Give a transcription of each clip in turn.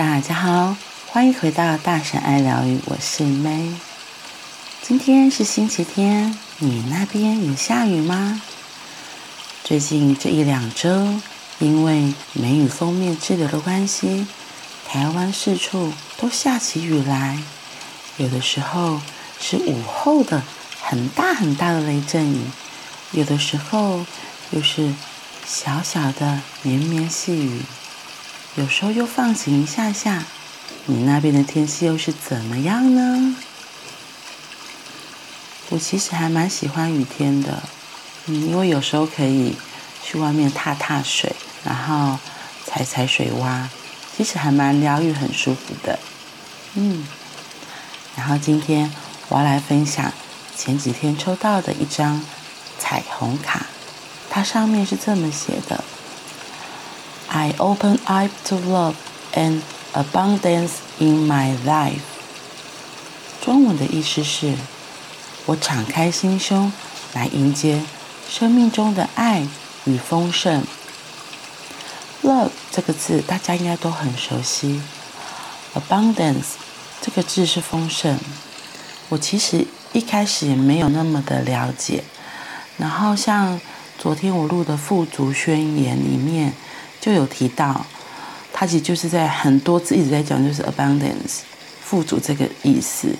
大家好，欢迎回到大神爱疗愈，我是 May。今天是星期天，你那边有下雨吗？最近这一两周，因为梅雨锋面滞留的关系，台湾四处都下起雨来，有的时候是午后的很大很大的雷阵雨，有的时候又是小小的绵绵细雨，有时候又放晴一下下。你那边的天气又是怎么样呢？我其实还蛮喜欢雨天的，嗯，因为有时候可以去外面踏踏水，然后踩踩水洼，其实还蛮疗愈、很舒服的。嗯，然后今天我要来分享前几天抽到的一张彩虹卡，它上面是这么写的：“I open up to love and abundance in my life。”中文的意思是。我敞开心胸来迎接生命中的爱与丰盛。Love 这个字大家应该都很熟悉，Abundance 这个字是丰盛。我其实一开始也没有那么的了解，然后像昨天我录的富足宣言里面就有提到，它其实就是在很多次一直在讲，就是 Abundance 富足这个意思。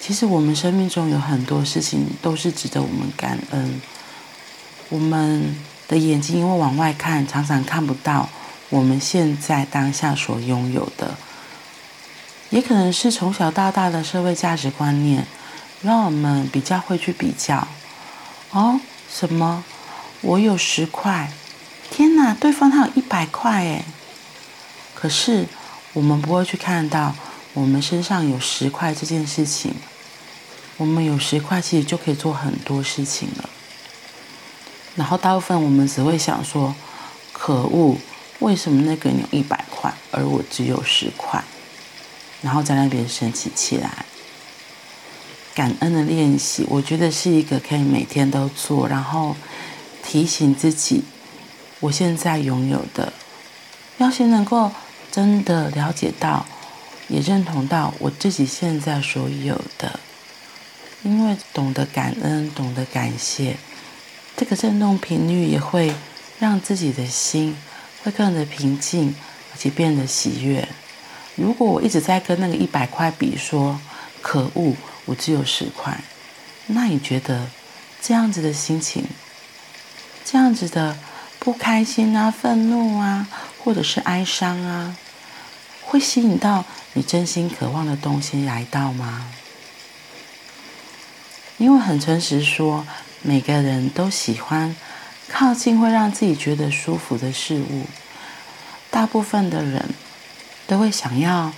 其实我们生命中有很多事情都是值得我们感恩。我们的眼睛因为往外看，常常看不到我们现在当下所拥有的，也可能是从小到大的社会价值观念，让我们比较会去比较。哦，什么？我有十块，天哪，对方他有一百块哎。可是我们不会去看到。我们身上有十块这件事情，我们有十块其实就可以做很多事情了。然后大部分我们只会想说：“可恶，为什么那个人有一百块，而我只有十块？”然后在那边生气起来。感恩的练习，我觉得是一个可以每天都做，然后提醒自己，我现在拥有的，要先能够真的了解到。也认同到我自己现在所有的，因为懂得感恩，懂得感谢，这个振动频率也会让自己的心会更的平静，而且变得喜悦。如果我一直在跟那个一百块比，说可恶，我只有十块，那你觉得这样子的心情，这样子的不开心啊、愤怒啊，或者是哀伤啊，会吸引到你真心渴望的东西来到吗？因为很诚实说，每个人都喜欢靠近会让自己觉得舒服的事物。大部分的人都会想要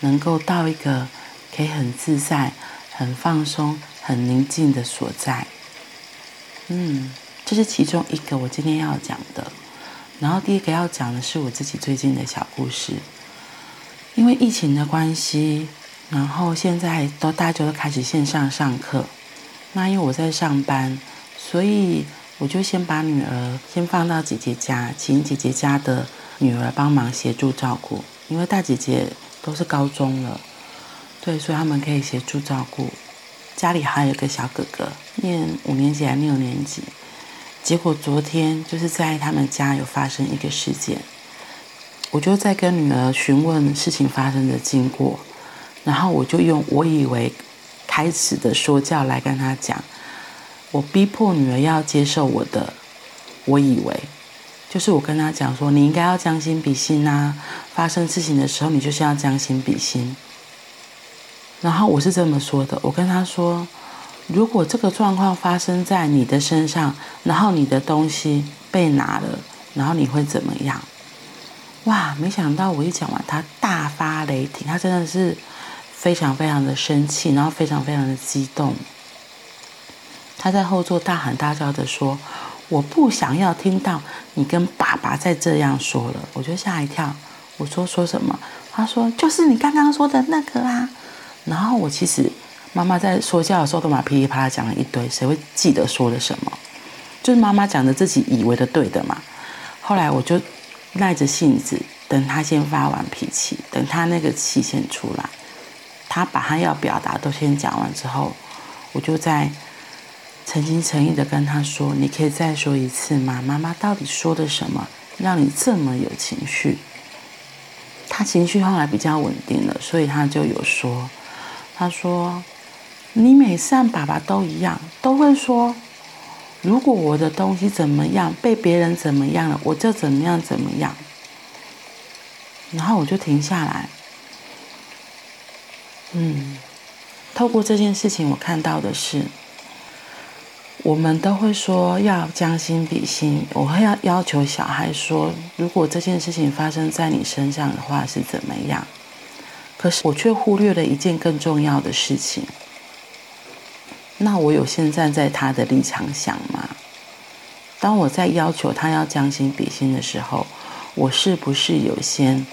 能够到一个可以很自在、很放松、很宁静的所在。嗯，这是其中一个我今天要讲的。然后第一个要讲的是我自己最近的小故事。因为疫情的关系，然后现在都大家都开始线上上课。那因为我在上班，所以我就先把女儿先放到姐姐家，请姐姐家的女儿帮忙协助照顾。因为大姐姐都是高中了，对，所以他们可以协助照顾。家里还有一个小哥哥，念五年级还是六年级。结果昨天就是在他们家有发生一个事件。我就在跟女儿询问事情发生的经过，然后我就用我以为开始的说教来跟她讲，我逼迫女儿要接受我的，我以为就是我跟她讲说，你应该要将心比心呐，发生事情的时候你就是要将心比心。然后我是这么说的，我跟她说，如果这个状况发生在你的身上，然后你的东西被拿了，然后你会怎么样？哇！没想到我一讲完，他大发雷霆，他真的是非常非常的生气，然后非常非常的激动。他在后座大喊大叫的说：“我不想要听到你跟爸爸再这样说了。”我就吓一跳，我说：“说什么？”他说：“就是你刚刚说的那个啊。”然后我其实妈妈在说教的时候都嘛噼里啪啦讲了一堆，谁会记得说了什么？就是妈妈讲的自己以为的对的嘛。后来我就。耐着性子，等他先发完脾气，等他那个气先出来，他把他要表达都先讲完之后，我就在诚心诚意的跟他说：“你可以再说一次吗？妈妈到底说的什么，让你这么有情绪？”他情绪后来比较稳定了，所以他就有说：“他说，你每次和爸爸都一样，都会说，如果我的东西怎么样，被别人怎么样了，我就怎么样怎么样。”然后我就停下来，嗯，透过这件事情，我看到的是。我们都会说要将心比心，我会要要求小孩说，如果这件事情发生在你身上的话是怎么样？可是我却忽略了一件更重要的事情。那我有先站在他的立场想吗？当我在要求他要将心比心的时候，我是不是有先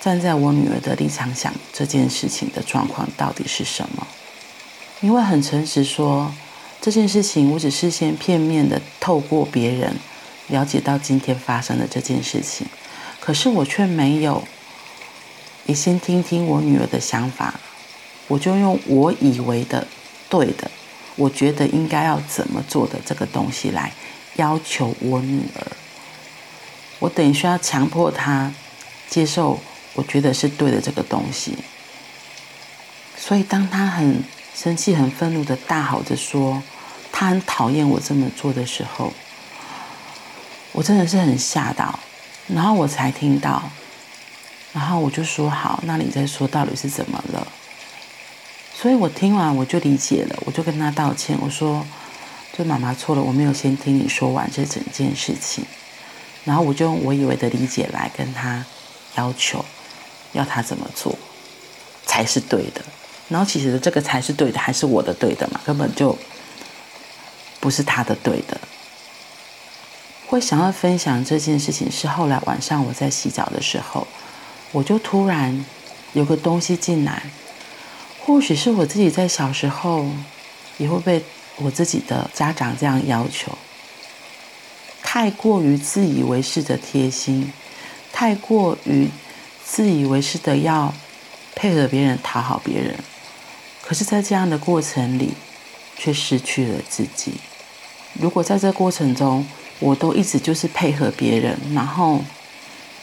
站在我女儿的立场想这件事情的状况到底是什么？因为很诚实说。这件事情，我只是先片面的透过别人了解到今天发生的这件事情，可是我却没有也先听听我女儿的想法，我就用我以为的对的，我觉得应该要怎么做的这个东西来要求我女儿，我等于需要强迫她接受我觉得是对的这个东西，所以当她很生气、很愤怒的大吼着说。她很讨厌我这么做的时候，我真的是很吓到，然后我才听到，然后我就说好，那你再说到底是怎么了？所以我听完我就理解了，我就跟他道歉，我说，就妈妈错了，我没有先听你说完这整件事情，然后我就用我以为的理解来跟他要求，要他怎么做才是对的，然后其实这个才是对的，还是我的对的嘛，根本就。不是他的对的。会想要分享这件事情，是后来晚上我在洗澡的时候，我就突然有个东西进来。或许是我自己在小时候也会被我自己的家长这样要求，太过于自以为是的贴心，太过于自以为是的要配合别人、讨好别人，可是，在这样的过程里，却失去了自己。如果在这过程中，我都一直就是配合别人，然后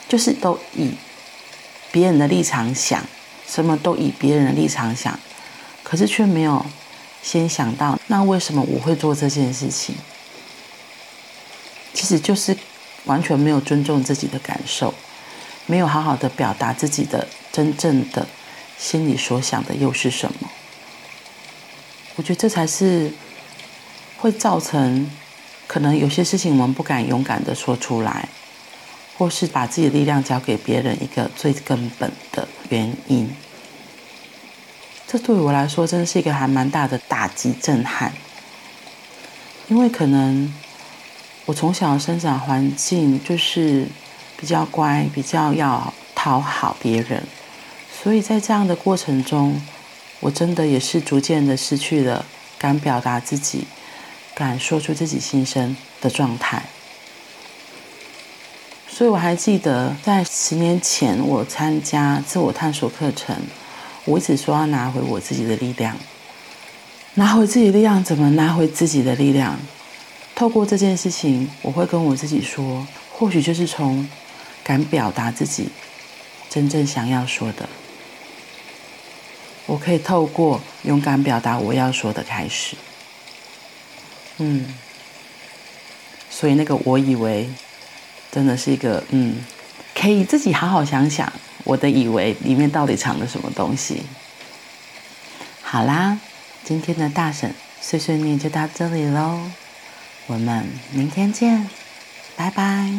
就是都以别人的立场想，什么都以别人的立场想，可是却没有先想到，那为什么我会做这件事情？其实就是完全没有尊重自己的感受，没有好好的表达自己的真正的心里所想的又是什么？我觉得这才是。会造成可能有些事情我们不敢勇敢的说出来，或是把自己的力量交给别人一个最根本的原因。这对我来说真的是一个还蛮大的打击震撼，因为可能我从小生长环境就是比较乖，比较要讨好别人，所以在这样的过程中，我真的也是逐渐的失去了敢表达自己。敢说出自己心声的状态，所以我还记得在十年前我参加自我探索课程，我一直说要拿回我自己的力量，拿回自己的力量，怎么拿回自己的力量？透过这件事情，我会跟我自己说，或许就是从敢表达自己真正想要说的，我可以透过勇敢表达我要说的开始。嗯，所以那个我以为，真的是一个嗯，可以自己好好想想，我的以为里面到底藏了什么东西。好啦，今天的大婶碎碎念就到这里喽，我们明天见，拜拜。